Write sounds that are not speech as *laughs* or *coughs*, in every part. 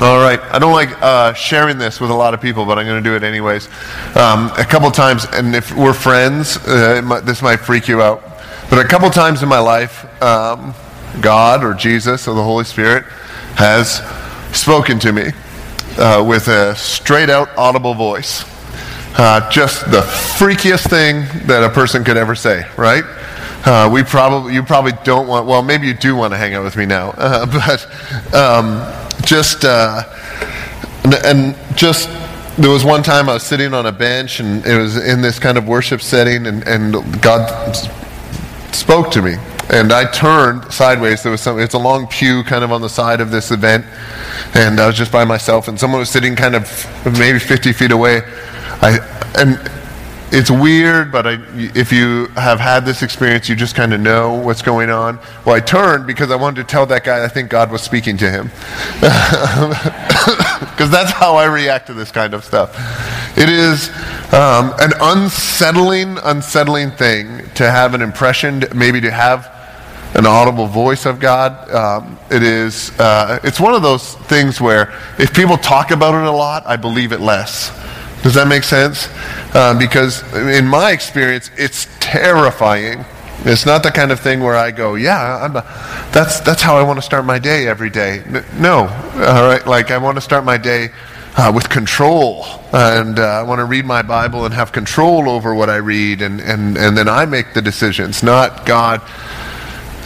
All right. I don't like uh, sharing this with a lot of people, but I'm going to do it anyways. Um, a couple times, and if we're friends, uh, might, this might freak you out. But a couple times in my life, um, God or Jesus or the Holy Spirit has spoken to me uh, with a straight out audible voice. Uh, just the freakiest thing that a person could ever say, right? Uh, we probably, you probably don't want, well, maybe you do want to hang out with me now, uh, *laughs* but um, just, uh, and, and, just, there was one time I was sitting on a bench and it was in this kind of worship setting and, and God spoke to me. And I turned sideways. There was some, it's a long pew kind of on the side of this event. And I was just by myself and someone was sitting kind of maybe 50 feet away. I, and it's weird, but I, if you have had this experience, you just kind of know what's going on. Well, I turned because I wanted to tell that guy I think God was speaking to him. *laughs* Because that's how I react to this kind of stuff. It is um, an unsettling, unsettling thing to have an impression, maybe to have an audible voice of God. Um, it is, uh, it's one of those things where if people talk about it a lot, I believe it less. Does that make sense? Uh, because in my experience, it's terrifying. It's not the kind of thing where I go, yeah, a, that's, that's how I want to start my day every day. No, all right, like I want to start my day uh, with control. And uh, I want to read my Bible and have control over what I read, and, and, and then I make the decisions, not God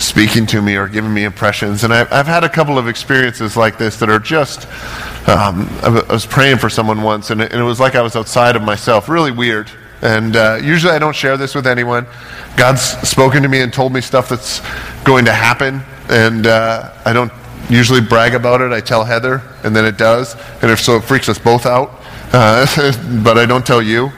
speaking to me or giving me impressions. And I've, I've had a couple of experiences like this that are just. Um, I was praying for someone once, and it, and it, was like I was outside of myself. Really weird. And uh, usually I don't share this with anyone. God's spoken to me and told me stuff that's going to happen, and uh, I don't usually brag about it. I tell Heather, and then it does. And if so, it freaks us both out. Uh, *laughs* but I don't tell you.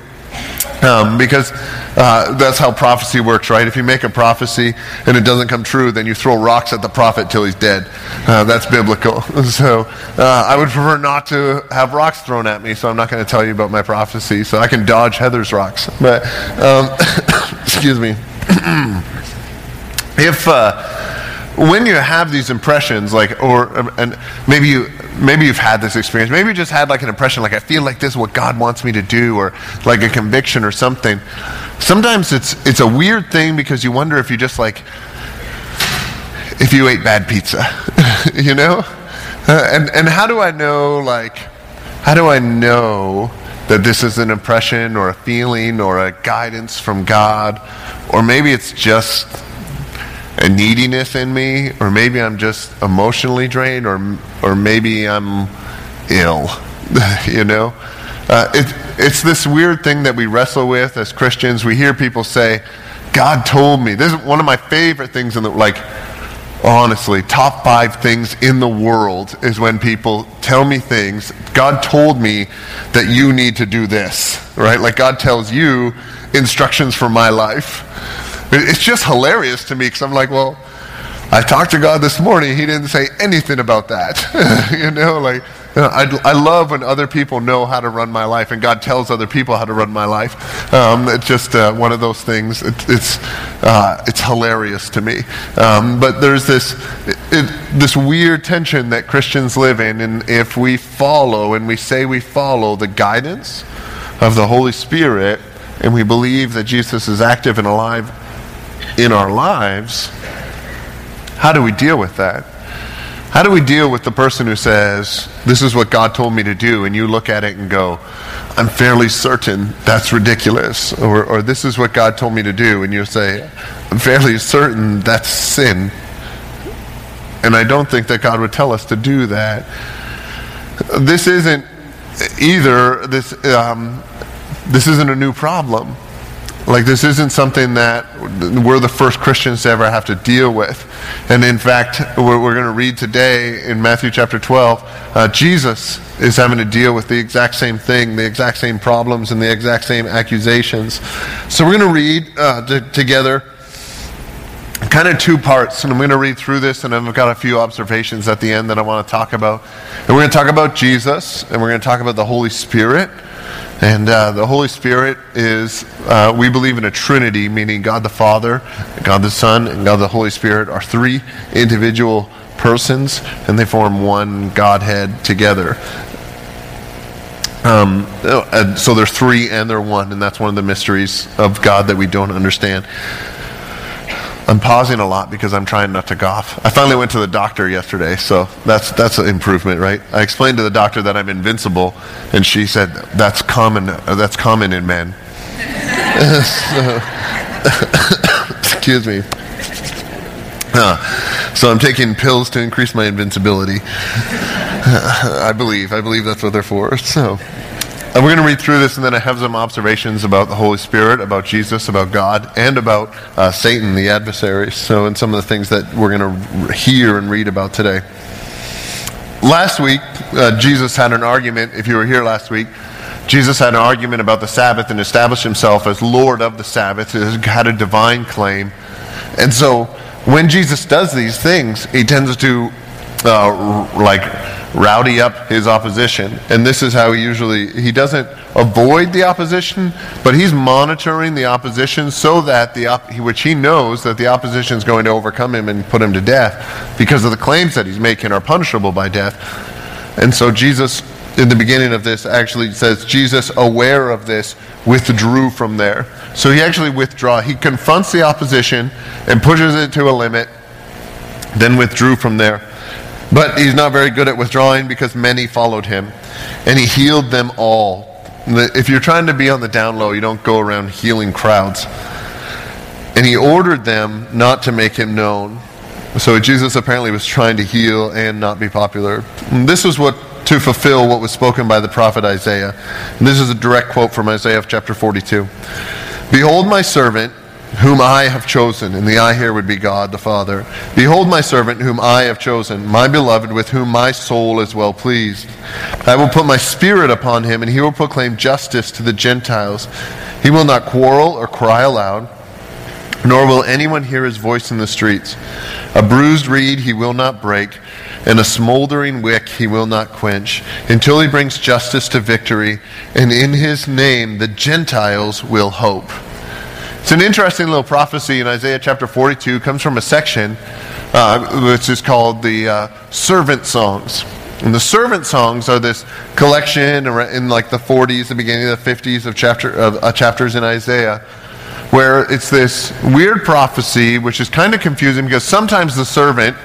Um, because uh, that's how prophecy works, right? If you make a prophecy and it doesn't come true, then you throw rocks at the prophet till he's dead. Uh, that's biblical. *laughs* So uh, I would prefer not to have rocks thrown at me, so I'm not going to tell you about my prophecy, so I can dodge Heather's rocks. But, um, *coughs* excuse me. *coughs* if uh, when you have these impressions, like, or um, and maybe you maybe you've had this experience, maybe you just had like an impression, like I feel like this is what God wants me to do, or like a conviction or something. Sometimes it's it's a weird thing because you wonder if you just like if you ate bad pizza, *laughs* you know, uh, and and how do I know like how do I know that this is an impression or a feeling or a guidance from God, or maybe it's just a neediness in me, or maybe I'm just emotionally drained, or or maybe I'm ill. *laughs* you know, uh, it, it's this weird thing that we wrestle with as Christians. We hear people say, "God told me." This is one of my favorite things in the like. Honestly, top five things in the world is when people tell me things. God told me that you need to do this, right? Like God tells you instructions for my life. It's just hilarious to me because I'm like, well, I talked to God this morning. He didn't say anything about that. *laughs* you know, like, you know, I, I love when other people know how to run my life and God tells other people how to run my life. Um, it's just uh, one of those things. It, it's, uh, it's hilarious to me. Um, but there's this, it, it, this weird tension that Christians live in. And if we follow and we say we follow the guidance of the Holy Spirit and we believe that Jesus is active and alive in our lives, how do we deal with that? How do we deal with the person who says, This is what God told me to do, and you look at it and go, I'm fairly certain that's ridiculous, or, or this is what God told me to do, and you say, I'm fairly certain that's sin. And I don't think that God would tell us to do that. This isn't either, this, um, this isn't a new problem. Like, this isn't something that we're the first Christians to ever have to deal with. And in fact, we're, we're going to read today in Matthew chapter 12, uh, Jesus is having to deal with the exact same thing, the exact same problems, and the exact same accusations. So we're going to read uh, t- together kind of two parts, and I'm going to read through this, and I've got a few observations at the end that I want to talk about. And we're going to talk about Jesus, and we're going to talk about the Holy Spirit. And uh, the Holy Spirit is, uh, we believe in a Trinity, meaning God the Father, God the Son, and God the Holy Spirit are three individual persons, and they form one Godhead together. Um, so they're three and they're one, and that's one of the mysteries of God that we don't understand. I'm pausing a lot because I'm trying not to cough. I finally went to the doctor yesterday, so that's that's an improvement, right? I explained to the doctor that I'm invincible, and she said that's common. Uh, that's common in men. *laughs* so, *coughs* excuse me. Uh, so I'm taking pills to increase my invincibility. *laughs* I believe. I believe that's what they're for. So. And we're going to read through this, and then I have some observations about the Holy Spirit, about Jesus, about God, and about uh, Satan, the adversary. So, and some of the things that we're going to hear and read about today. Last week, uh, Jesus had an argument. If you were here last week, Jesus had an argument about the Sabbath and established himself as Lord of the Sabbath. He had a divine claim. And so, when Jesus does these things, he tends to uh, like rowdy up his opposition. And this is how he usually, he doesn't avoid the opposition, but he's monitoring the opposition so that the, op- which he knows that the opposition is going to overcome him and put him to death because of the claims that he's making are punishable by death. And so Jesus, in the beginning of this, actually says, Jesus, aware of this, withdrew from there. So he actually withdraw. He confronts the opposition and pushes it to a limit, then withdrew from there. But he's not very good at withdrawing because many followed him, and he healed them all. If you're trying to be on the down low, you don't go around healing crowds. And he ordered them not to make him known. So Jesus apparently was trying to heal and not be popular. And this was what to fulfill what was spoken by the prophet Isaiah. And this is a direct quote from Isaiah chapter 42. Behold my servant whom I have chosen, and the I here would be God the Father. Behold my servant, whom I have chosen, my beloved, with whom my soul is well pleased. I will put my spirit upon him, and he will proclaim justice to the Gentiles. He will not quarrel or cry aloud, nor will anyone hear his voice in the streets. A bruised reed he will not break, and a smoldering wick he will not quench, until he brings justice to victory, and in his name the Gentiles will hope. It's an interesting little prophecy in Isaiah chapter 42. It comes from a section uh, which is called the uh, Servant Songs. And the servant songs are this collection in like the 40s, the beginning of the 50s of chapter of uh, chapters in Isaiah, where it's this weird prophecy, which is kind of confusing because sometimes the servant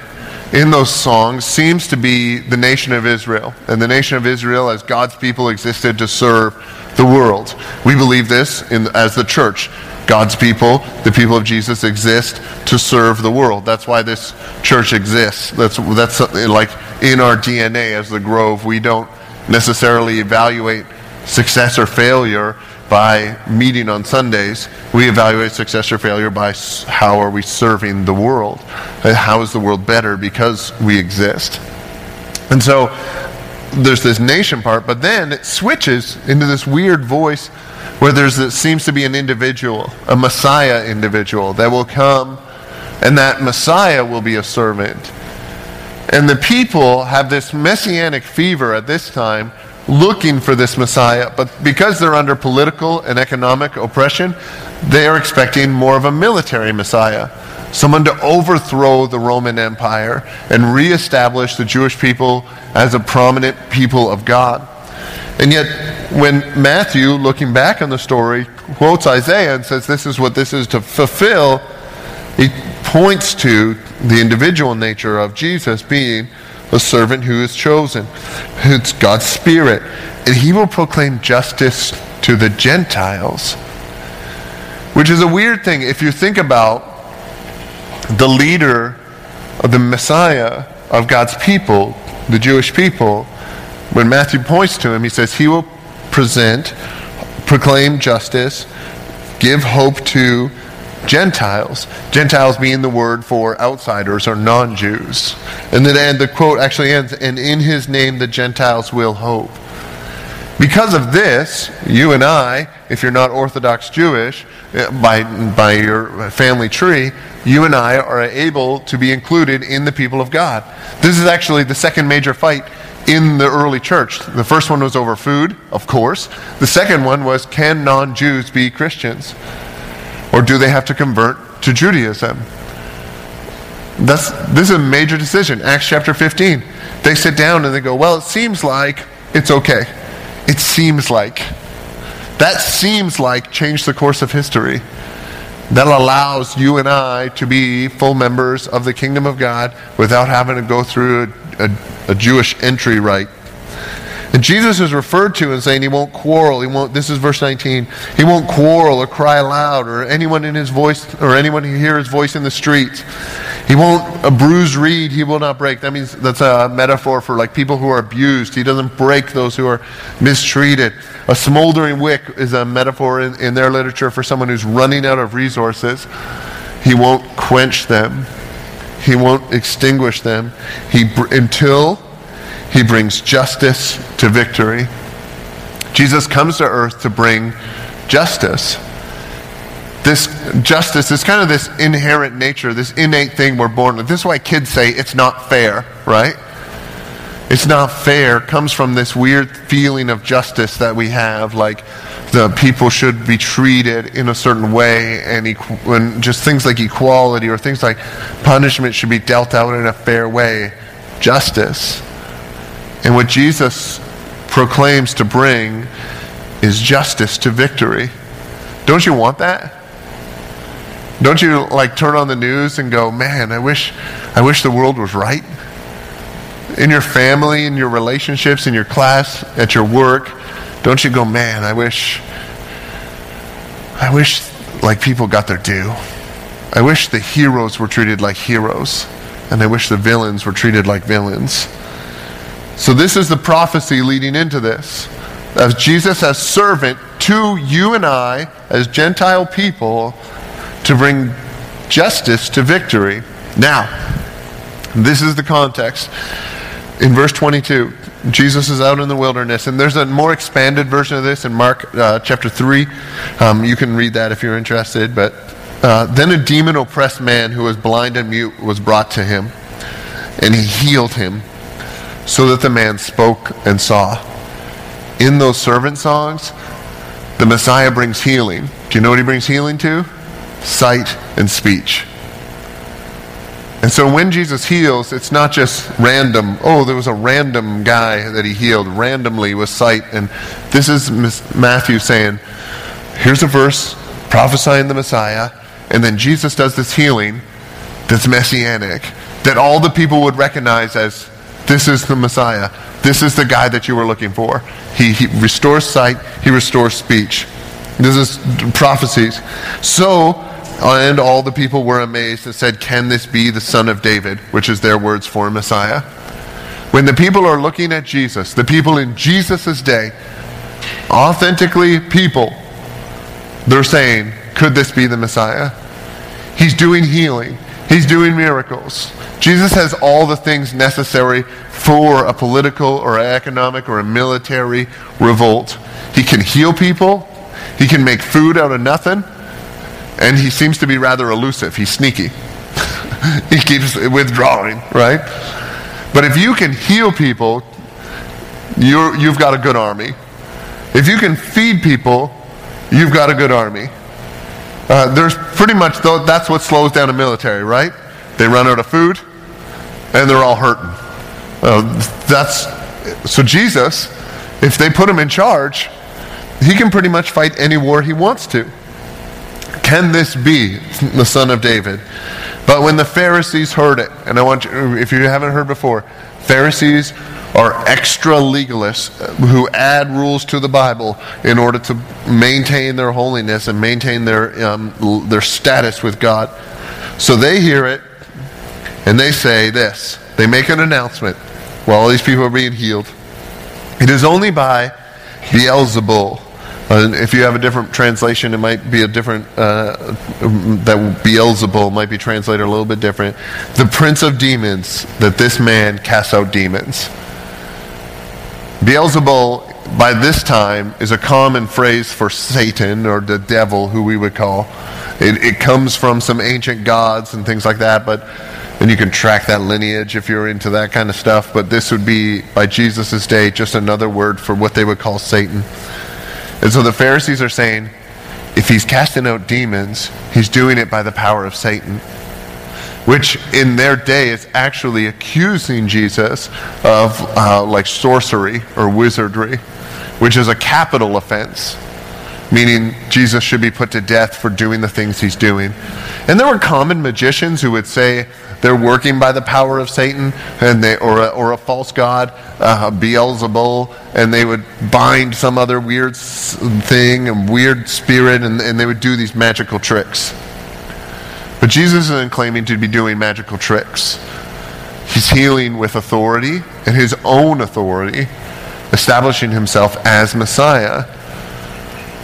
in those songs seems to be the nation of Israel, and the nation of Israel as God's people existed to serve the world. We believe this in, as the church. God's people, the people of Jesus, exist to serve the world. That's why this church exists. That's, that's like in our DNA as the Grove. We don't necessarily evaluate success or failure by meeting on Sundays. We evaluate success or failure by how are we serving the world? Uh, how is the world better because we exist? And so there's this nation part, but then it switches into this weird voice where there seems to be an individual, a Messiah individual that will come, and that Messiah will be a servant. And the people have this messianic fever at this time, looking for this Messiah, but because they're under political and economic oppression, they are expecting more of a military Messiah. Someone to overthrow the Roman Empire and reestablish the Jewish people as a prominent people of God. And yet, when Matthew, looking back on the story, quotes Isaiah and says this is what this is to fulfill, he points to the individual nature of Jesus being a servant who is chosen. It's God's Spirit. And he will proclaim justice to the Gentiles. Which is a weird thing. If you think about the leader of the Messiah of God's people, the Jewish people, when Matthew points to him, he says, He will present, proclaim justice, give hope to Gentiles. Gentiles being the word for outsiders or non Jews. And then the quote actually ends, and in his name the Gentiles will hope. Because of this, you and I, if you're not Orthodox Jewish, eh, by, by your family tree, you and I are able to be included in the people of God. This is actually the second major fight in the early church. The first one was over food, of course. The second one was can non Jews be Christians? Or do they have to convert to Judaism? That's, this is a major decision. Acts chapter 15. They sit down and they go, Well, it seems like it's okay. It seems like. That seems like changed the course of history. That allows you and I to be full members of the kingdom of God without having to go through a, a, a Jewish entry rite. And Jesus is referred to as saying he won't quarrel. He won't, this is verse 19. He won't quarrel or cry aloud or anyone in his voice or anyone who hear his voice in the streets. He won't a bruised reed he will not break. That means that's a metaphor for like people who are abused. He doesn't break those who are mistreated. A smoldering wick is a metaphor in, in their literature for someone who's running out of resources. He won't quench them. He won't extinguish them. He until he brings justice to victory. Jesus comes to earth to bring justice. This justice is kind of this inherent nature, this innate thing we're born with. This is why kids say it's not fair, right? It's not fair comes from this weird feeling of justice that we have, like the people should be treated in a certain way, and, equ- and just things like equality or things like punishment should be dealt out in a fair way. Justice. And what Jesus proclaims to bring is justice to victory. Don't you want that? Don't you like turn on the news and go, "Man, I wish I wish the world was right?" In your family, in your relationships, in your class, at your work, don't you go, "Man, I wish I wish like people got their due. I wish the heroes were treated like heroes, and I wish the villains were treated like villains." So, this is the prophecy leading into this. As Jesus as servant to you and I, as Gentile people, to bring justice to victory. Now, this is the context. In verse 22, Jesus is out in the wilderness, and there's a more expanded version of this in Mark uh, chapter 3. Um, you can read that if you're interested. But uh, then a demon oppressed man who was blind and mute was brought to him, and he healed him so that the man spoke and saw. In those servant songs, the Messiah brings healing. Do you know what he brings healing to? Sight and speech. And so when Jesus heals, it's not just random, oh, there was a random guy that he healed randomly with sight. And this is Matthew saying, here's a verse prophesying the Messiah, and then Jesus does this healing that's messianic, that all the people would recognize as this is the Messiah. This is the guy that you were looking for. He, he restores sight, he restores speech. This is prophecies. So, and all the people were amazed and said, Can this be the son of David? Which is their words for Messiah. When the people are looking at Jesus, the people in Jesus' day, authentically people, they're saying, Could this be the Messiah? He's doing healing. He's doing miracles. Jesus has all the things necessary for a political or economic or a military revolt. He can heal people. He can make food out of nothing. And he seems to be rather elusive. He's sneaky. *laughs* he keeps withdrawing, right? But if you can heal people, you you've got a good army. If you can feed people, you've got a good army. Uh, there's pretty much, though, that's what slows down a military, right? They run out of food, and they're all hurting. Uh, that's so Jesus, if they put him in charge, he can pretty much fight any war he wants to. Can this be the son of David? But when the Pharisees heard it, and I want you, if you haven't heard before, Pharisees are extra legalists who add rules to the Bible in order to maintain their holiness and maintain their, um, their status with God. So they hear it and they say this. They make an announcement while all these people are being healed. It is only by Beelzebul. Uh, if you have a different translation, it might be a different, uh, that Beelzebul might be translated a little bit different. The prince of demons, that this man casts out demons. Beelzebul, by this time, is a common phrase for Satan or the devil, who we would call. It, it comes from some ancient gods and things like that, but and you can track that lineage if you're into that kind of stuff. But this would be, by Jesus' day, just another word for what they would call Satan. And so the Pharisees are saying, if he's casting out demons, he's doing it by the power of Satan. which in their day is actually accusing Jesus of uh, like sorcery or wizardry, which is a capital offense, meaning Jesus should be put to death for doing the things he's doing. And there were common magicians who would say they're working by the power of Satan and they, or, a, or a false god, uh, Beelzebul, and they would bind some other weird thing, and weird spirit, and, and they would do these magical tricks. But Jesus isn't claiming to be doing magical tricks. He's healing with authority and his own authority, establishing himself as Messiah.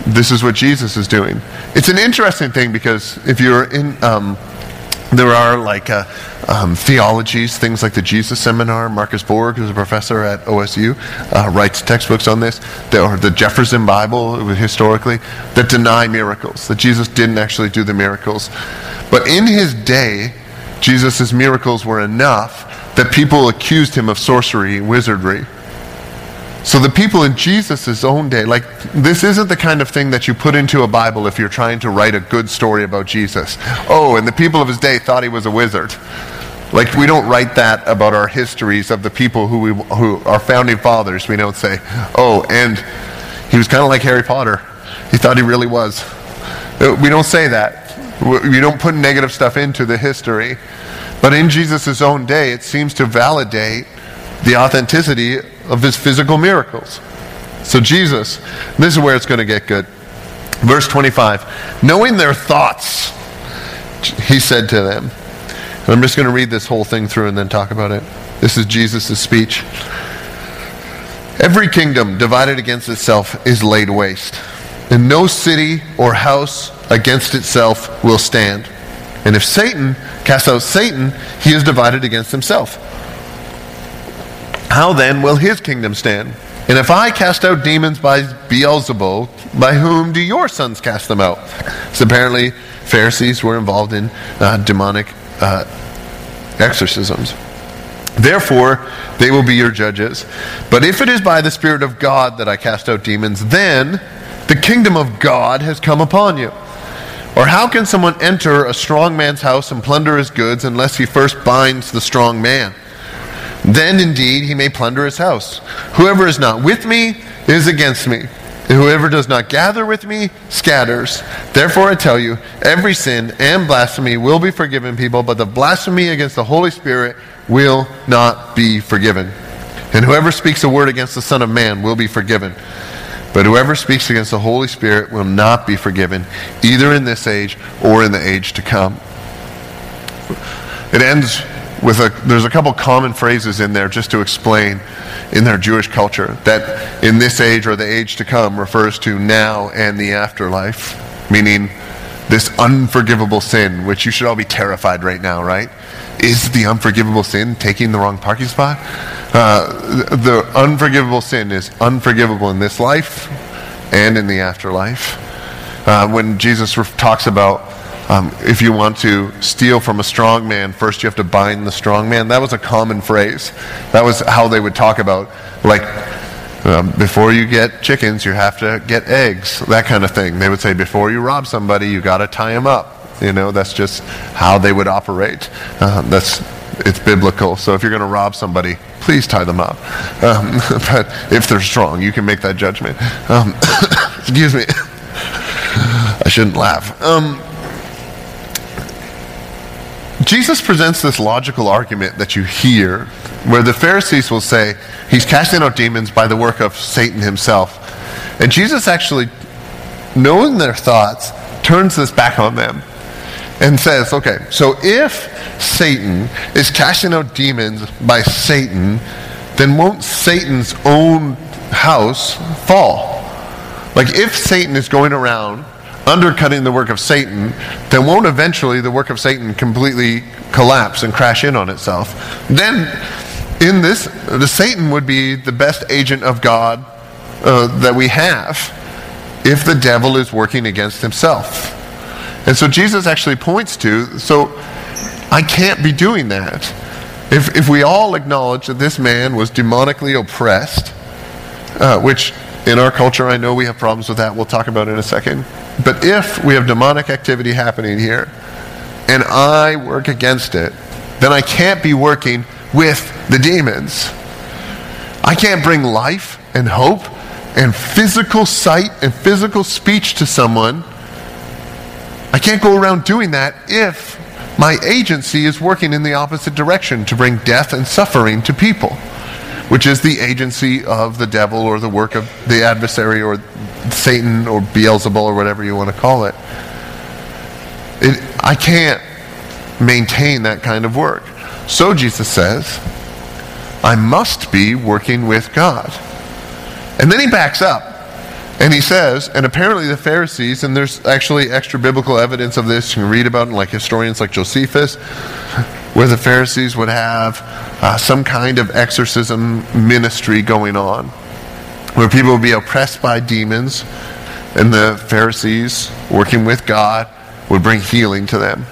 This is what Jesus is doing. It's an interesting thing because if you're in, um, there are like uh, um, theologies, things like the Jesus Seminar. Marcus Borg, who's a professor at OSU, uh, writes textbooks on this, or the Jefferson Bible, historically, that deny miracles, that Jesus didn't actually do the miracles. But in his day, Jesus' miracles were enough that people accused him of sorcery, wizardry. So the people in Jesus' own day, like, this isn't the kind of thing that you put into a Bible if you're trying to write a good story about Jesus. Oh, and the people of his day thought he was a wizard. Like, we don't write that about our histories of the people who, we, who are founding fathers. We don't say, oh, and he was kind of like Harry Potter. He thought he really was. Uh, we don't say that. We don't put negative stuff into the history. But in Jesus' own day, it seems to validate the authenticity of his physical miracles. So, Jesus, this is where it's going to get good. Verse 25 Knowing their thoughts, he said to them, I'm just going to read this whole thing through and then talk about it. This is Jesus' speech. Every kingdom divided against itself is laid waste, and no city or house against itself will stand. And if Satan casts out Satan, he is divided against himself. How then will his kingdom stand? And if I cast out demons by Beelzebul, by whom do your sons cast them out? So apparently, Pharisees were involved in uh, demonic uh, exorcisms. Therefore, they will be your judges. But if it is by the Spirit of God that I cast out demons, then the kingdom of God has come upon you. Or how can someone enter a strong man's house and plunder his goods unless he first binds the strong man? Then indeed he may plunder his house. Whoever is not with me is against me. And whoever does not gather with me scatters. Therefore I tell you, every sin and blasphemy will be forgiven people, but the blasphemy against the Holy Spirit will not be forgiven. And whoever speaks a word against the Son of Man will be forgiven. But whoever speaks against the Holy Spirit will not be forgiven, either in this age or in the age to come. It ends with a, there's a couple common phrases in there just to explain in their Jewish culture that in this age or the age to come refers to now and the afterlife, meaning this unforgivable sin, which you should all be terrified right now, right? Is the unforgivable sin taking the wrong parking spot? Uh, the unforgivable sin is unforgivable in this life and in the afterlife. Uh, when Jesus talks about um, if you want to steal from a strong man, first you have to bind the strong man. That was a common phrase. That was how they would talk about, like, um, before you get chickens, you have to get eggs, that kind of thing. They would say, before you rob somebody, you got to tie them up. You know, that's just how they would operate. Uh, that's it's biblical. So if you're going to rob somebody, please tie them up. Um, *laughs* but if they're strong, you can make that judgment. Um, *coughs* excuse me. *coughs* I shouldn't laugh. Jesus presents this logical argument that you hear where the Pharisees will say he's casting out demons by the work of Satan himself. And Jesus actually, knowing their thoughts, turns this back on them and says, okay, so if Satan is casting out demons by Satan, then won't Satan's own house fall? Like if Satan is going around undercutting the work of Satan, then won't eventually the work of Satan completely collapse and crash in on itself? Then in this, the Satan would be the best agent of God uh, that we have if the devil is working against himself. And so Jesus actually points to, so I can't be doing that. If, if we all acknowledge that this man was demonically oppressed, uh, which in our culture I know we have problems with that, we'll talk about in a second. But if we have demonic activity happening here, and I work against it, then I can't be working with the demons. I can't bring life and hope and physical sight and physical speech to someone. I can't go around doing that if my agency is working in the opposite direction to bring death and suffering to people, which is the agency of the devil or the work of the adversary or Satan or Beelzebul or whatever you want to call it. it I can't maintain that kind of work. So Jesus says, I must be working with God. And then he backs up and he says, and apparently the Pharisees, and there's actually extra biblical evidence of this, you can read about in like historians like Josephus, where the Pharisees would have uh, some kind of exorcism ministry going on, where people would be oppressed by demons, and the Pharisees, working with God, would bring healing to them.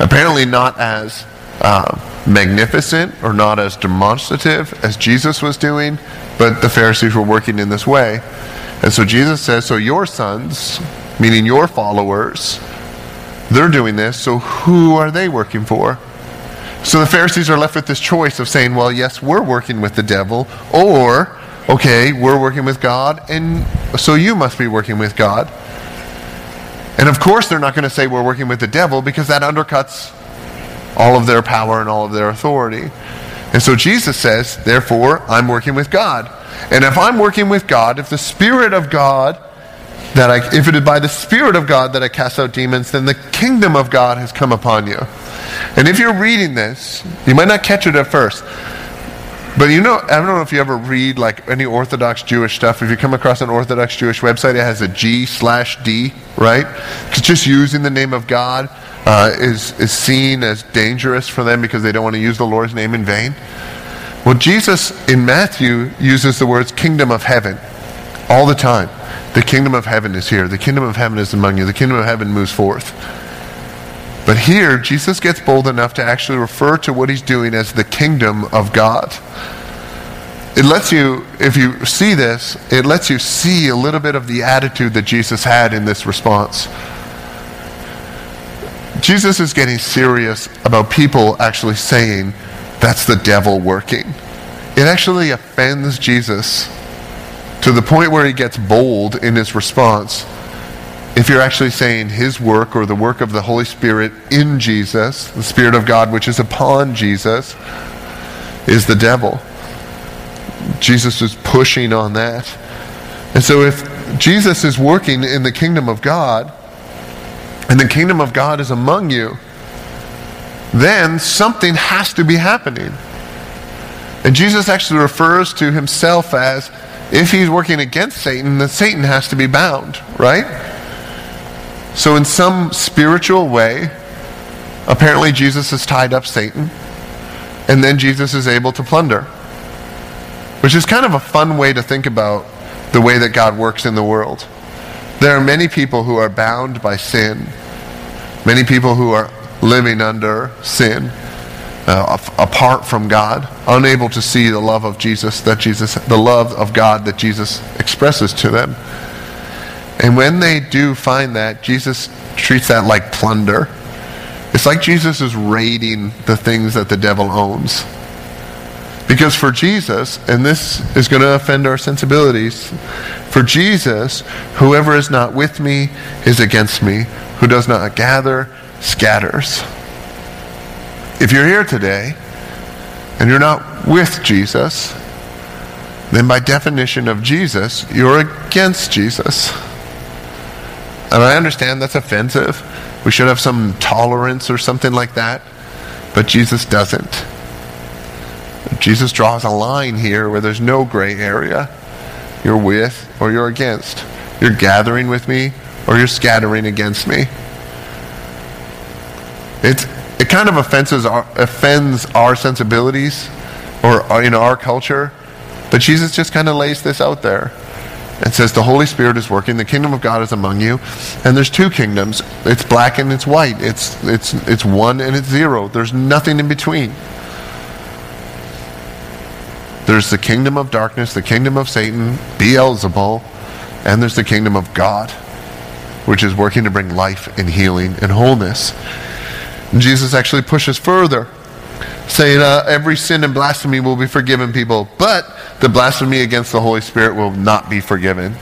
Apparently, not as uh, magnificent or not as demonstrative as Jesus was doing, but the Pharisees were working in this way. And so Jesus says, So your sons, meaning your followers, they're doing this, so who are they working for? So the Pharisees are left with this choice of saying, Well, yes, we're working with the devil, or, okay, we're working with God, and so you must be working with God. And of course, they're not going to say we're working with the devil because that undercuts all of their power and all of their authority. And so Jesus says, therefore, I'm working with God. And if I'm working with God, if the Spirit of God, that I, if it is by the Spirit of God that I cast out demons, then the kingdom of God has come upon you. And if you're reading this, you might not catch it at first. But you know, I don't know if you ever read like any Orthodox Jewish stuff. If you come across an Orthodox Jewish website, it has a G slash D, right? It's just using the name of God uh, is, is seen as dangerous for them because they don't want to use the Lord's name in vain. Well, Jesus in Matthew uses the words kingdom of heaven all the time. The kingdom of heaven is here. The kingdom of heaven is among you. The kingdom of heaven moves forth. But here, Jesus gets bold enough to actually refer to what he's doing as the kingdom of God. It lets you, if you see this, it lets you see a little bit of the attitude that Jesus had in this response. Jesus is getting serious about people actually saying that's the devil working. It actually offends Jesus to the point where he gets bold in his response. If you're actually saying his work or the work of the Holy Spirit in Jesus, the Spirit of God which is upon Jesus, is the devil. Jesus is pushing on that. And so if Jesus is working in the kingdom of God, and the kingdom of God is among you, then something has to be happening. And Jesus actually refers to himself as if he's working against Satan, then Satan has to be bound, right? So, in some spiritual way, apparently Jesus has tied up Satan, and then Jesus is able to plunder. Which is kind of a fun way to think about the way that God works in the world. There are many people who are bound by sin, many people who are living under sin, uh, apart from God, unable to see the love of Jesus that Jesus, the love of God that Jesus expresses to them. And when they do find that, Jesus treats that like plunder. It's like Jesus is raiding the things that the devil owns. Because for Jesus, and this is going to offend our sensibilities, for Jesus, whoever is not with me is against me. Who does not gather scatters. If you're here today and you're not with Jesus, then by definition of Jesus, you're against Jesus. And I understand that's offensive. We should have some tolerance or something like that. But Jesus doesn't. Jesus draws a line here where there's no gray area. You're with or you're against. You're gathering with me or you're scattering against me. It's, it kind of offenses our, offends our sensibilities or uh, in our culture, but Jesus just kind of lays this out there and says the Holy Spirit is working, the kingdom of God is among you, and there's two kingdoms. It's black and it's white. It's it's it's one and it's zero. There's nothing in between. There's the kingdom of darkness, the kingdom of Satan, Beelzebul, and there's the kingdom of God, which is working to bring life and healing and wholeness. Jesus actually pushes further, saying uh, every sin and blasphemy will be forgiven people, but the blasphemy against the Holy Spirit will not be forgiven.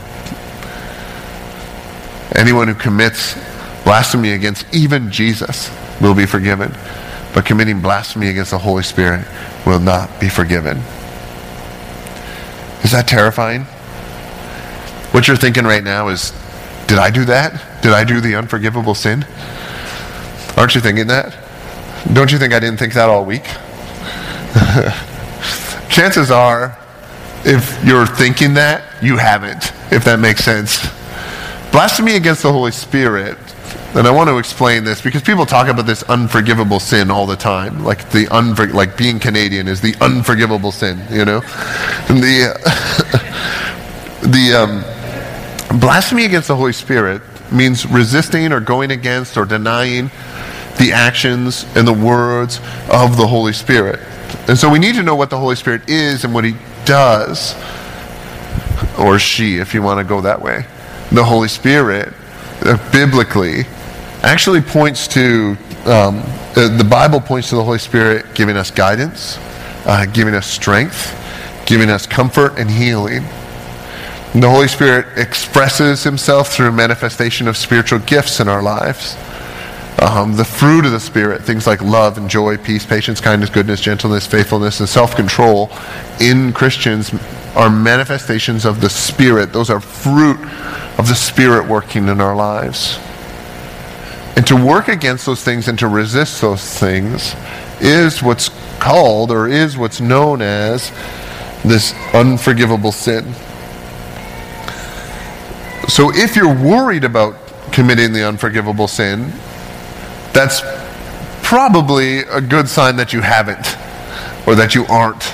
Anyone who commits blasphemy against even Jesus will be forgiven, but committing blasphemy against the Holy Spirit will not be forgiven. Is that terrifying? What you're thinking right now is, did I do that? Did I do the unforgivable sin? Aren't you thinking that? Don't you think I didn't think that all week? *laughs* Chances are, if you're thinking that, you haven't, if that makes sense. Blasphemy against the Holy Spirit, and I want to explain this because people talk about this unforgivable sin all the time, like the unfor- like being Canadian is the unforgivable sin, you know. And the *laughs* the um, blasphemy against the Holy Spirit means resisting or going against or denying the actions and the words of the Holy Spirit. And so we need to know what the Holy Spirit is and what He does, or she, if you want to go that way. The Holy Spirit, uh, biblically, actually points to, um, uh, the Bible points to the Holy Spirit giving us guidance, uh, giving us strength, giving us comfort and healing. And the Holy Spirit expresses Himself through manifestation of spiritual gifts in our lives. Um, the fruit of the Spirit, things like love and joy, peace, patience, kindness, goodness, gentleness, faithfulness, and self control in Christians are manifestations of the Spirit. Those are fruit of the Spirit working in our lives. And to work against those things and to resist those things is what's called or is what's known as this unforgivable sin. So if you're worried about committing the unforgivable sin, that's probably a good sign that you haven't or that you aren't.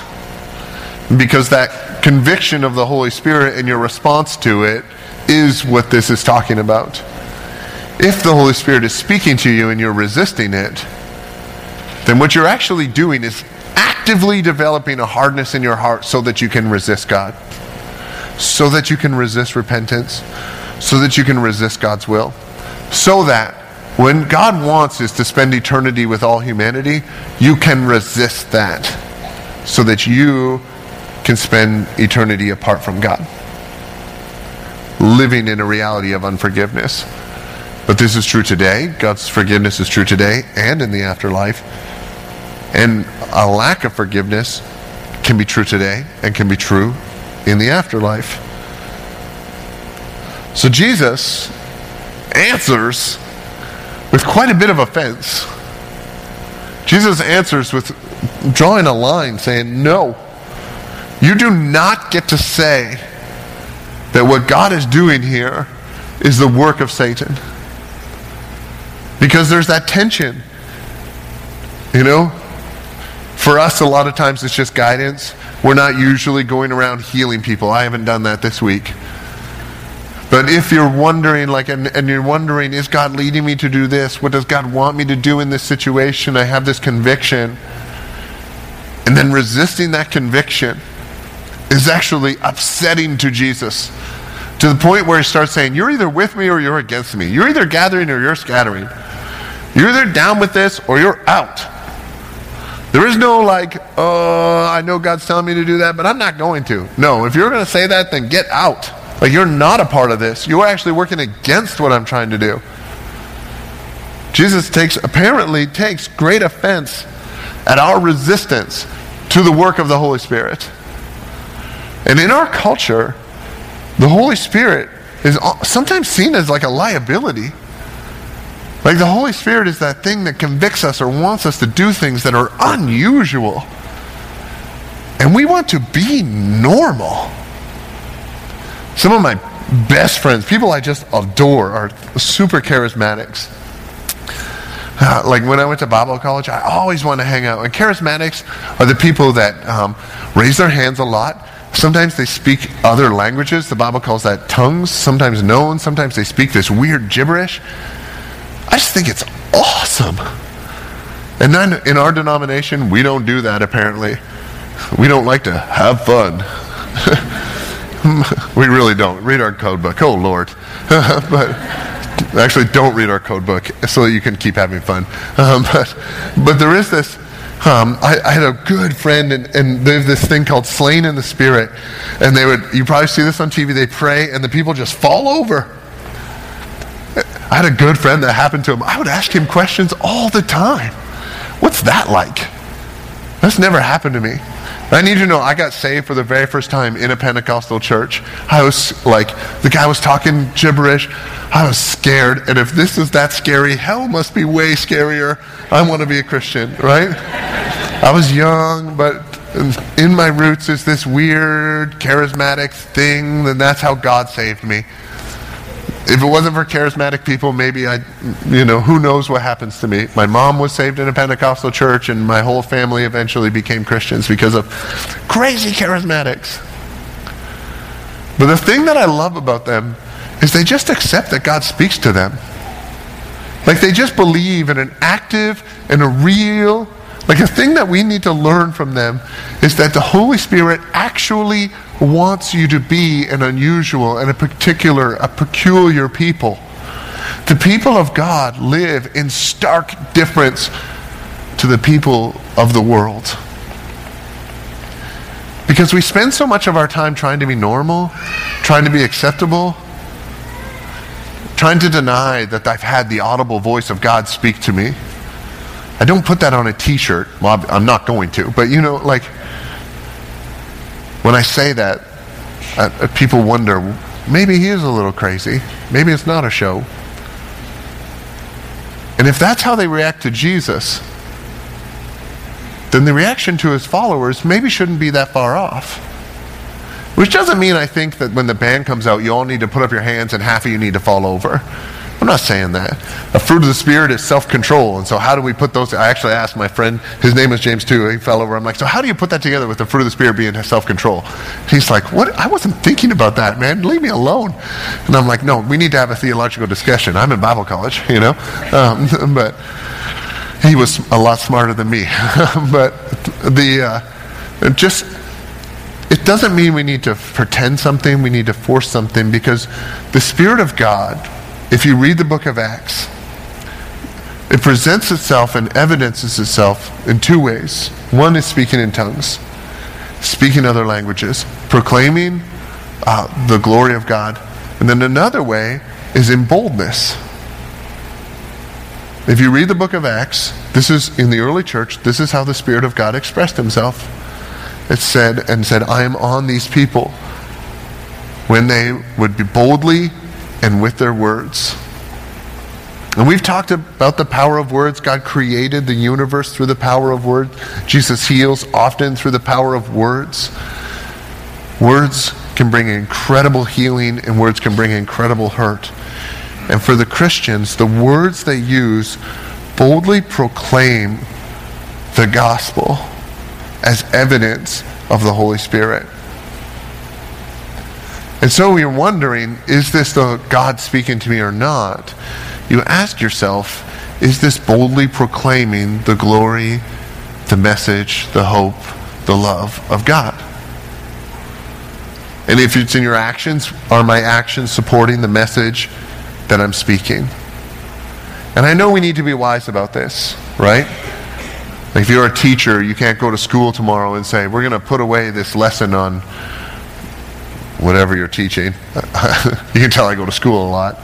Because that conviction of the Holy Spirit and your response to it is what this is talking about. If the Holy Spirit is speaking to you and you're resisting it, then what you're actually doing is actively developing a hardness in your heart so that you can resist God, so that you can resist repentance, so that you can resist God's will, so that when God wants is to spend eternity with all humanity, you can resist that so that you can spend eternity apart from God, living in a reality of unforgiveness. But this is true today. God's forgiveness is true today and in the afterlife. And a lack of forgiveness can be true today and can be true in the afterlife. So Jesus answers with quite a bit of offense. Jesus answers with drawing a line saying, No, you do not get to say that what God is doing here is the work of Satan. Because there's that tension. You know? For us, a lot of times it's just guidance. We're not usually going around healing people. I haven't done that this week. But if you're wondering, like, and, and, you're wondering, is God leading me to do this? What does God want me to do in this situation? I have this conviction. And then resisting that conviction is actually upsetting to Jesus to the point where he starts saying, You're either with me or you're against me. You're either gathering or you're scattering. You're either down with this or you're out. There is no like, oh, I know God's telling me to do that, but I'm not going to. No, if you're going to say that, then get out. Like you're not a part of this. You're actually working against what I'm trying to do. Jesus takes apparently takes great offense at our resistance to the work of the Holy Spirit. And in our culture, the Holy Spirit is sometimes seen as like a liability. Like the Holy Spirit is that thing that convicts us or wants us to do things that are unusual. And we want to be normal. Some of my best friends, people I just adore, are super charismatics. Uh, like when I went to Bible college, I always want to hang out. And charismatics are the people that um, raise their hands a lot. Sometimes they speak other languages. The Bible calls that tongues, sometimes known. Sometimes they speak this weird gibberish. I just think it's awesome. And then in our denomination, we don't do that apparently. We don't like to have fun. *laughs* *laughs* we really don't. Read our code book. Oh, Lord. *laughs* but Actually, don't read our code book so that you can keep having fun. *laughs* Um, but, but there is this. Um, I, I, had a good friend, and, and they have this thing called Slain in the Spirit. And they would, you probably see this on TV, they pray, and the people just fall over. I had a good friend that happened to him. I would ask him questions all the time. What's that like? That's never happened to me. I need you to know I got saved for the very first time in a Pentecostal church. I was like, the guy was talking gibberish. I was scared. And if this is that scary, hell must be way scarier. I want to be a Christian, right? I was young, but in my roots is this weird charismatic thing, and that's how God saved me if it wasn't for charismatic people, maybe I, you know, who knows what happens to me. My mom was saved in a Pentecostal church, and my whole family eventually became Christians because of crazy charismatics. But the thing that I love about them is they just accept that God speaks to them. Like they just believe in an active and a real, like a thing that we need to learn from them is that the Holy Spirit actually wants you to be an unusual and a particular, a peculiar people. The people of God live in stark difference to the people of the world. Because we spend so much of our time trying to be normal, trying to be acceptable, trying to deny that I've had the audible voice of God speak to me. I don't put that on a t shirt. Well, I'm not going to. But you know, like, when I say that, uh, uh, people wonder maybe he is a little crazy. Maybe it's not a show. And if that's how they react to Jesus, then the reaction to his followers maybe shouldn't be that far off. Which doesn't mean I think that when the band comes out, you all need to put up your hands and half of you need to fall over. I'm not saying that. A fruit of the Spirit is self control. And so, how do we put those? I actually asked my friend, his name is James too. He fell over. I'm like, so how do you put that together with the fruit of the Spirit being self control? He's like, what? I wasn't thinking about that, man. Leave me alone. And I'm like, no, we need to have a theological discussion. I'm in Bible college, you know? Um, *laughs* but he was a lot smarter than me. *laughs* but the, uh, just, it doesn't mean we need to pretend something, we need to force something because the Spirit of God if you read the book of Acts, it presents itself and evidences itself in two ways. One is speaking in tongues, speaking other languages, proclaiming uh, the glory of God. And then another way is in boldness. If you read the book of Acts, this is in the early church, this is how the Spirit of God expressed himself. It said, and said, I am on these people when they would be boldly and with their words. And we've talked about the power of words. God created the universe through the power of words. Jesus heals often through the power of words. Words can bring incredible healing, and words can bring incredible hurt. And for the Christians, the words they use boldly proclaim the gospel as evidence of the Holy Spirit. And so you're wondering, is this the God speaking to me or not? You ask yourself, is this boldly proclaiming the glory, the message, the hope, the love of God? And if it's in your actions, are my actions supporting the message that I'm speaking? And I know we need to be wise about this, right? Like if you're a teacher, you can't go to school tomorrow and say, we're going to put away this lesson on whatever you're teaching. *laughs* you can tell I go to school a lot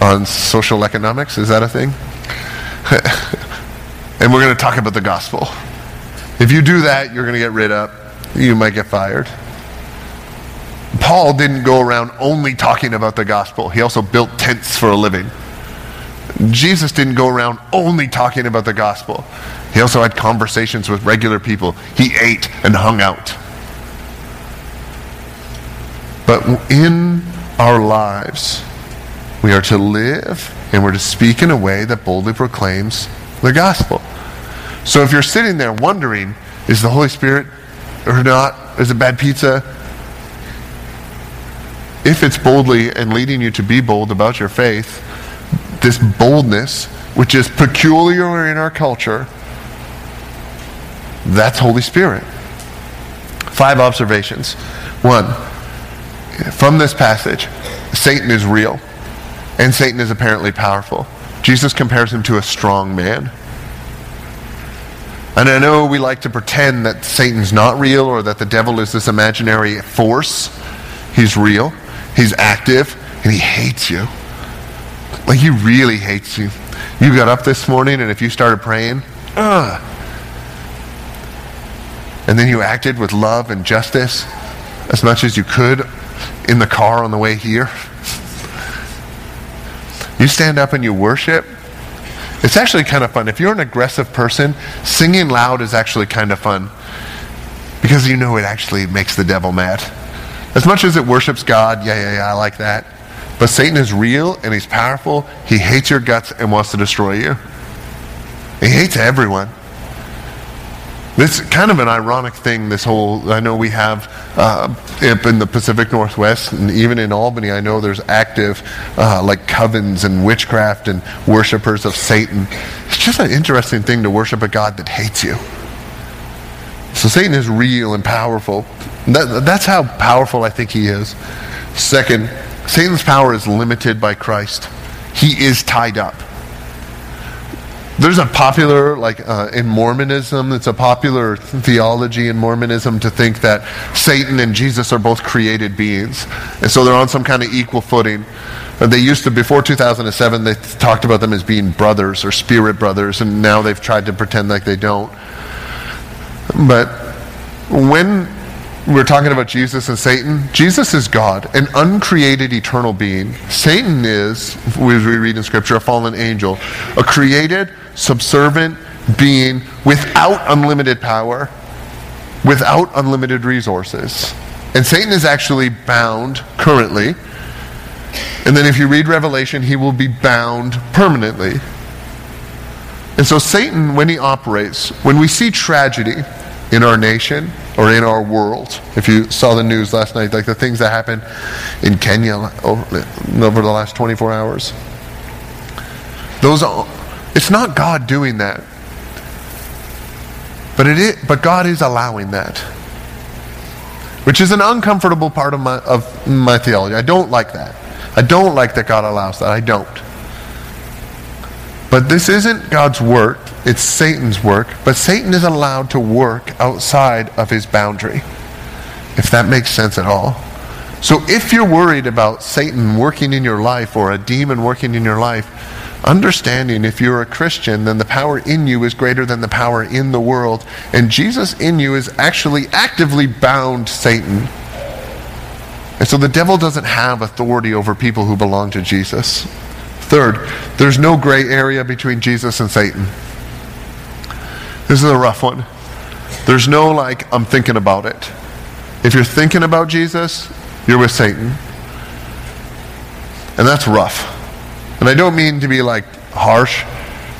on social economics. Is that a thing? *laughs* and we're going to talk about the gospel. If you do that, you're going to get rid of. You might get fired. Paul didn't go around only talking about the gospel. He also built tents for a living. Jesus didn't go around only talking about the gospel. He also had conversations with regular people. He ate and hung out. But in our lives, we are to live and we're to speak in a way that boldly proclaims the gospel. So if you're sitting there wondering, is the Holy Spirit or not? Is it bad pizza? If it's boldly and leading you to be bold about your faith, this boldness, which is peculiar in our culture, that's Holy Spirit. Five observations. One, from this passage, Satan is real. and Satan is apparently powerful. Jesus compares him to a strong man. And I know we like to pretend that Satan's not real or that the devil is this imaginary force. He's real, he's active, and he hates you. Like he really hates you. You got up this morning, and if you started praying, ugh. And then you acted with love and justice as much as you could in the car on the way here. You stand up and you worship. It's actually kind of fun. If you're an aggressive person, singing loud is actually kind of fun because you know it actually makes the devil mad. As much as it worships God, yeah, yeah, yeah, I like that. But Satan is real and he's powerful. He hates your guts and wants to destroy you. He hates everyone. This is kind of an ironic thing, this whole, I know we have uh, in the Pacific Northwest and even in Albany, I know there's active uh, like covens and witchcraft and worshippers of Satan. It's just an interesting thing to worship a God that hates you. So Satan is real and powerful. That, that's how powerful I think he is. Second, Satan's power is limited by Christ. He is tied up. There's a popular, like uh, in Mormonism, it's a popular theology in Mormonism to think that Satan and Jesus are both created beings. And so they're on some kind of equal footing. And they used to, before 2007, they talked about them as being brothers or spirit brothers, and now they've tried to pretend like they don't. But when we're talking about Jesus and Satan. Jesus is God, an uncreated eternal being. Satan is, as we read in Scripture, a fallen angel, a created, subservient being without unlimited power, without unlimited resources. And Satan is actually bound currently. And then if you read Revelation, he will be bound permanently. And so Satan, when he operates, when we see tragedy in our nation, or in our world. If you saw the news last night, like the things that happened in Kenya over, over the last 24 hours. Those are, it's not God doing that. But it is, but God is allowing that. Which is an uncomfortable part of my of my theology. I don't like that. I don't like that God allows that. I don't. But this isn't God's work, it's Satan's work. But Satan is allowed to work outside of his boundary, if that makes sense at all. So if you're worried about Satan working in your life or a demon working in your life, understanding if you're a Christian, then the power in you is greater than the power in the world. And Jesus in you is actually actively bound Satan. And so the devil doesn't have authority over people who belong to Jesus. Third, there's no gray area between Jesus and Satan. This is a rough one. There's no like, I'm thinking about it. If you're thinking about Jesus, you're with Satan. And that's rough. And I don't mean to be like harsh,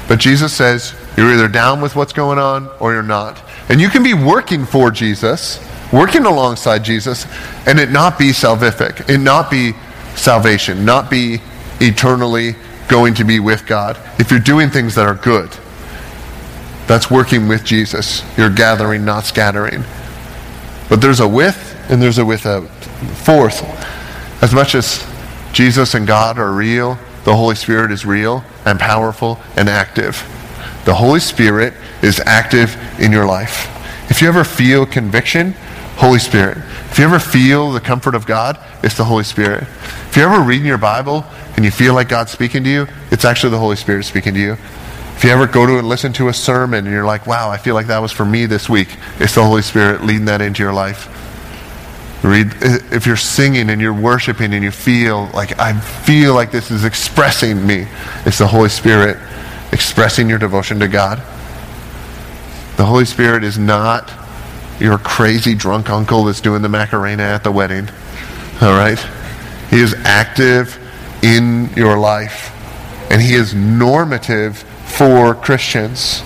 but Jesus says you're either down with what's going on or you're not. And you can be working for Jesus, working alongside Jesus, and it not be salvific, it not be salvation, not be eternally going to be with God. If you're doing things that are good, that's working with Jesus. You're gathering, not scattering. But there's a with and there's a without. Fourth, as much as Jesus and God are real, the Holy Spirit is real and powerful and active. The Holy Spirit is active in your life. If you ever feel conviction, Holy Spirit. If you ever feel the comfort of God, it's the Holy Spirit. If you're ever reading your Bible and you feel like God's speaking to you, it's actually the Holy Spirit speaking to you. If you ever go to and listen to a sermon and you're like, wow, I feel like that was for me this week, it's the Holy Spirit leading that into your life. Read, if you're singing and you're worshiping and you feel like, I feel like this is expressing me, it's the Holy Spirit expressing your devotion to God. The Holy Spirit is not your crazy drunk uncle that's doing the Macarena at the wedding. All right? He is active in your life, and He is normative for Christians.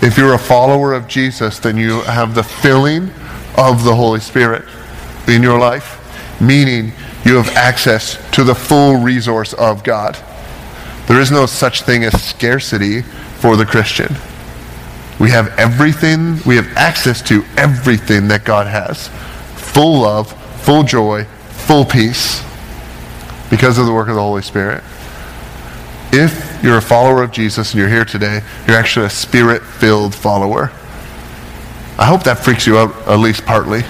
If you're a follower of Jesus, then you have the filling of the Holy Spirit in your life, meaning you have access to the full resource of God. There is no such thing as scarcity for the Christian. We have everything, we have access to everything that God has full love, full joy, full peace. because of the work of the Holy Spirit. If you're a follower of Jesus and you're here today, you're actually a spirit filled follower. I hope that freaks you out at least partly.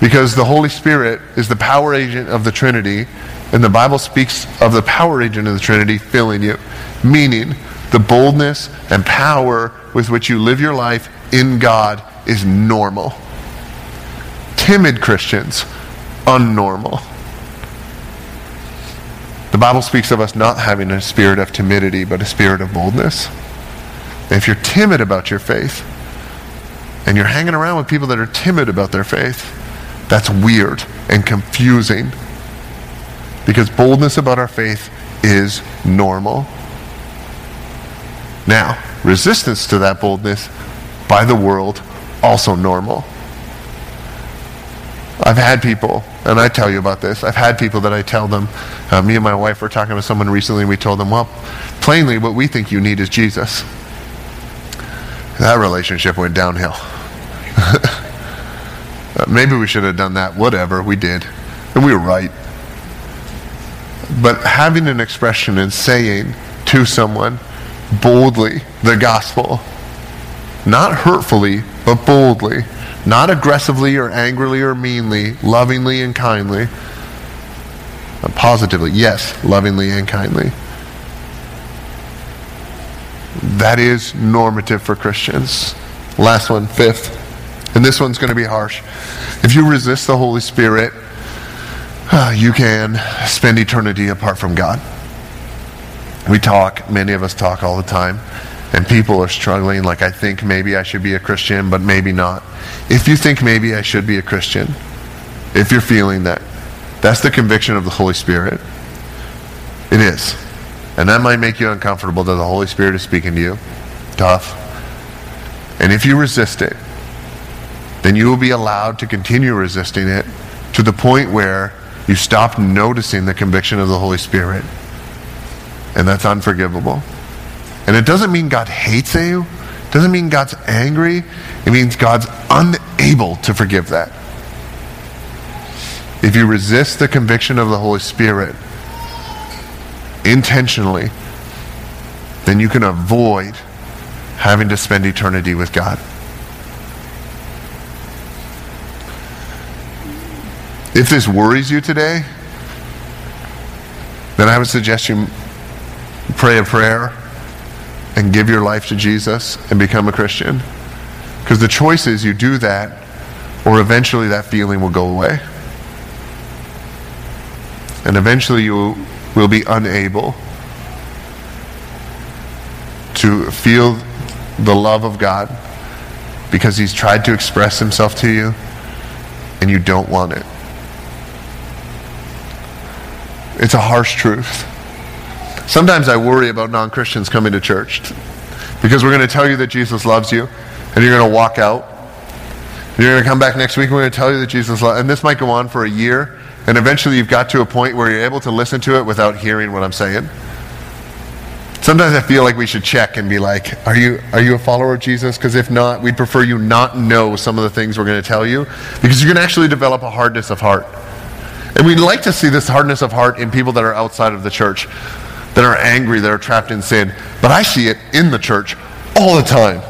Because the Holy Spirit is the power agent of the Trinity, and the Bible speaks of the power agent of the Trinity filling you, meaning the boldness and power with which you live your life in God is normal. Timid Christians, unnormal. The Bible speaks of us not having a spirit of timidity, but a spirit of boldness. And if you're timid about your faith, and you're hanging around with people that are timid about their faith, that's weird and confusing. Because boldness about our faith is normal. Now, resistance to that boldness by the world, also normal. I've had people, and I tell you about this, I've had people that I tell them, uh, me and my wife were talking to someone recently, and we told them, well, plainly, what we think you need is Jesus. That relationship went downhill. *laughs* Maybe we should have done that. Whatever, we did. And we were right. But having an expression and saying to someone boldly the gospel, not hurtfully, but boldly, not aggressively or angrily or meanly, lovingly and kindly, uh, positively, yes, lovingly and kindly. That is normative for Christians. Last one, fifth. And this one's going to be harsh. If you resist the Holy Spirit, uh, you can spend eternity apart from God. We talk, many of us talk all the time, and people are struggling like, I think maybe I should be a Christian, but maybe not. If you think maybe I should be a Christian, if you're feeling that, that's the conviction of the Holy Spirit. It is. And that might make you uncomfortable that the Holy Spirit is speaking to you. Tough. And if you resist it, then you will be allowed to continue resisting it to the point where you stop noticing the conviction of the Holy Spirit. And that's unforgivable. And it doesn't mean God hates you. It doesn't mean God's angry. It means God's unable to forgive that. If you resist the conviction of the Holy Spirit intentionally, then you can avoid having to spend eternity with God. If this worries you today, then I would suggest you pray a prayer and give your life to Jesus and become a Christian. Because the choice is you do that, or eventually that feeling will go away. And eventually you will be unable to feel the love of God because He's tried to express Himself to you and you don't want it. It's a harsh truth. Sometimes I worry about non Christians coming to church because we're going to tell you that Jesus loves you, and you're going to walk out. You're going to come back next week, and we're going to tell you that Jesus loves And this might go on for a year, and eventually you've got to a point where you're able to listen to it without hearing what I'm saying. Sometimes I feel like we should check and be like, are you, are you a follower of Jesus? Because if not, we'd prefer you not know some of the things we're going to tell you because you're going to actually develop a hardness of heart. And we'd like to see this hardness of heart in people that are outside of the church, that are angry, that are trapped in sin. But I see it in the church all the time.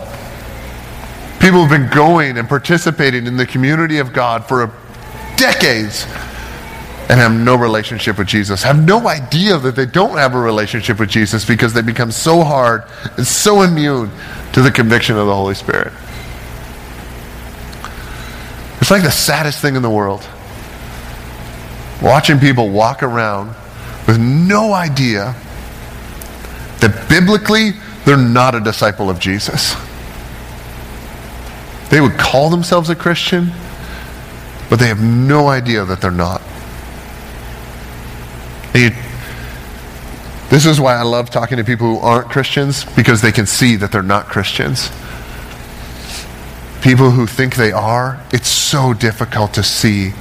People have been going and participating in the community of God for decades and have no relationship with Jesus, have no idea that they don't have a relationship with Jesus because they become so hard and so immune to the conviction of the Holy Spirit. It's like the saddest thing in the world watching people walk around with no idea that biblically they're not a disciple of Jesus. They would call themselves a Christian, but they have no idea that they're not. You, this is why I love talking to people who aren't Christians because they can see that they're not Christians. People who think they are, it's so difficult to see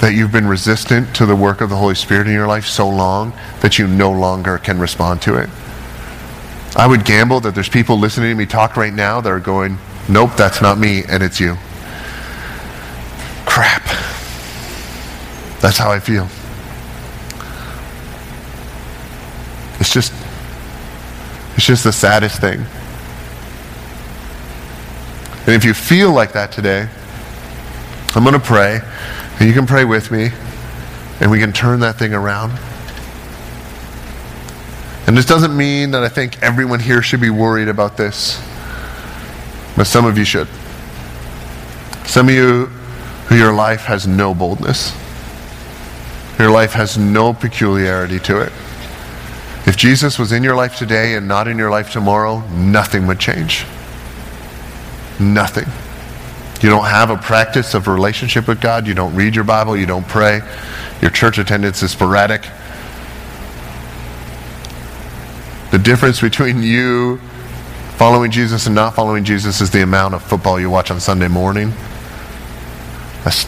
that you've been resistant to the work of the Holy Spirit in your life so long that you no longer can respond to it. I would gamble that there's people listening to me talk right now that are going, nope, that's not me, and it's you. Crap. That's how I feel. It's just, it's just the saddest thing. And if you feel like that today, I'm going to pray, and you can pray with me, and we can turn that thing around. And this doesn't mean that I think everyone here should be worried about this, but some of you should. Some of you who your life has no boldness, your life has no peculiarity to it. If Jesus was in your life today and not in your life tomorrow, nothing would change. Nothing. You don't have a practice of relationship with God. You don't read your Bible. You don't pray. Your church attendance is sporadic. The difference between you following Jesus and not following Jesus is the amount of football you watch on Sunday morning. That's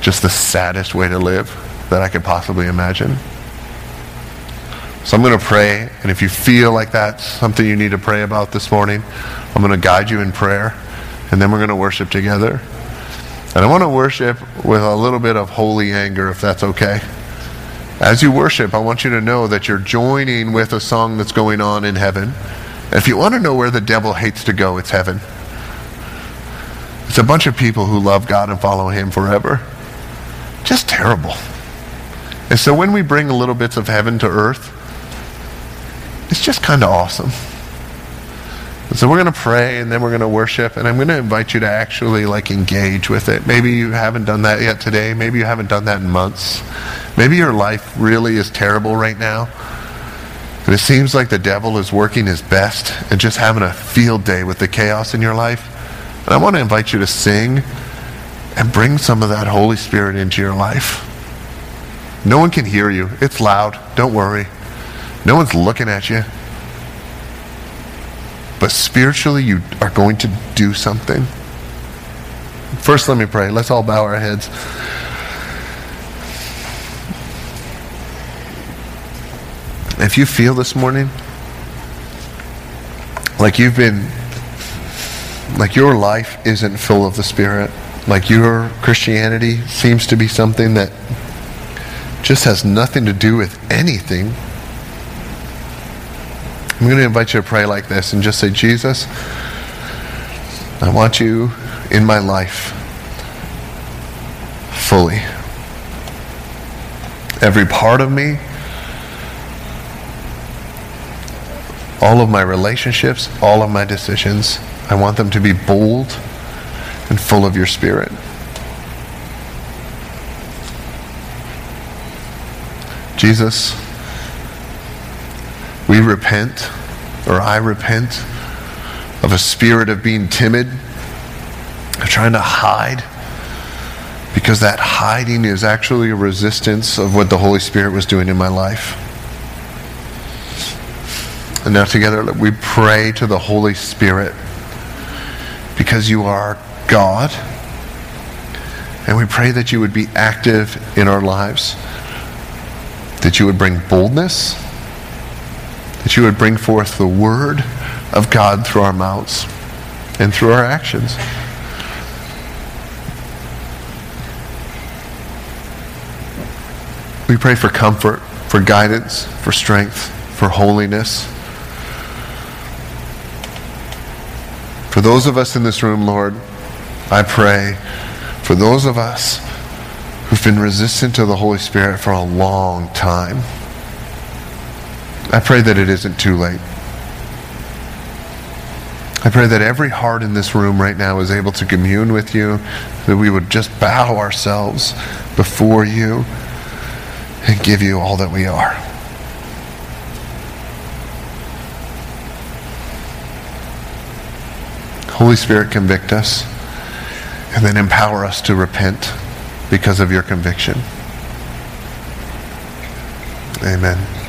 just the saddest way to live that I could possibly imagine. So I'm going to pray, and if you feel like that's something you need to pray about this morning, I'm going to guide you in prayer, and then we're going to worship together. And I want to worship with a little bit of holy anger, if that's okay. As you worship, I want you to know that you're joining with a song that's going on in heaven. If you want to know where the devil hates to go, it's heaven. It's a bunch of people who love God and follow Him forever. Just terrible. And so when we bring little bits of heaven to earth, it's just kind of awesome. So we're going to pray and then we're going to worship and I'm going to invite you to actually like engage with it. Maybe you haven't done that yet today. Maybe you haven't done that in months. Maybe your life really is terrible right now. And it seems like the devil is working his best and just having a field day with the chaos in your life. And I want to invite you to sing and bring some of that Holy Spirit into your life. No one can hear you. It's loud. Don't worry. No one's looking at you. But spiritually, you are going to do something. First, let me pray. Let's all bow our heads. If you feel this morning like you've been, like your life isn't full of the Spirit, like your Christianity seems to be something that just has nothing to do with anything, I'm going to invite you to pray like this and just say, Jesus, I want you in my life fully. Every part of me, all of my relationships, all of my decisions, I want them to be bold and full of your spirit. Jesus, we repent, or I repent, of a spirit of being timid, of trying to hide, because that hiding is actually a resistance of what the Holy Spirit was doing in my life. And now together we pray to the Holy Spirit because you are God. And we pray that you would be active in our lives, that you would bring boldness, you would bring forth the word of God through our mouths and through our actions. We pray for comfort, for guidance, for strength, for holiness. For those of us in this room, Lord, I pray for those of us who've been resistant to the Holy Spirit for a long time. I pray that it isn't too late. I pray that every heart in this room right now is able to commune with you, that we would just bow ourselves before you and give you all that we are. Holy Spirit, convict us and then empower us to repent because of your conviction. Amen.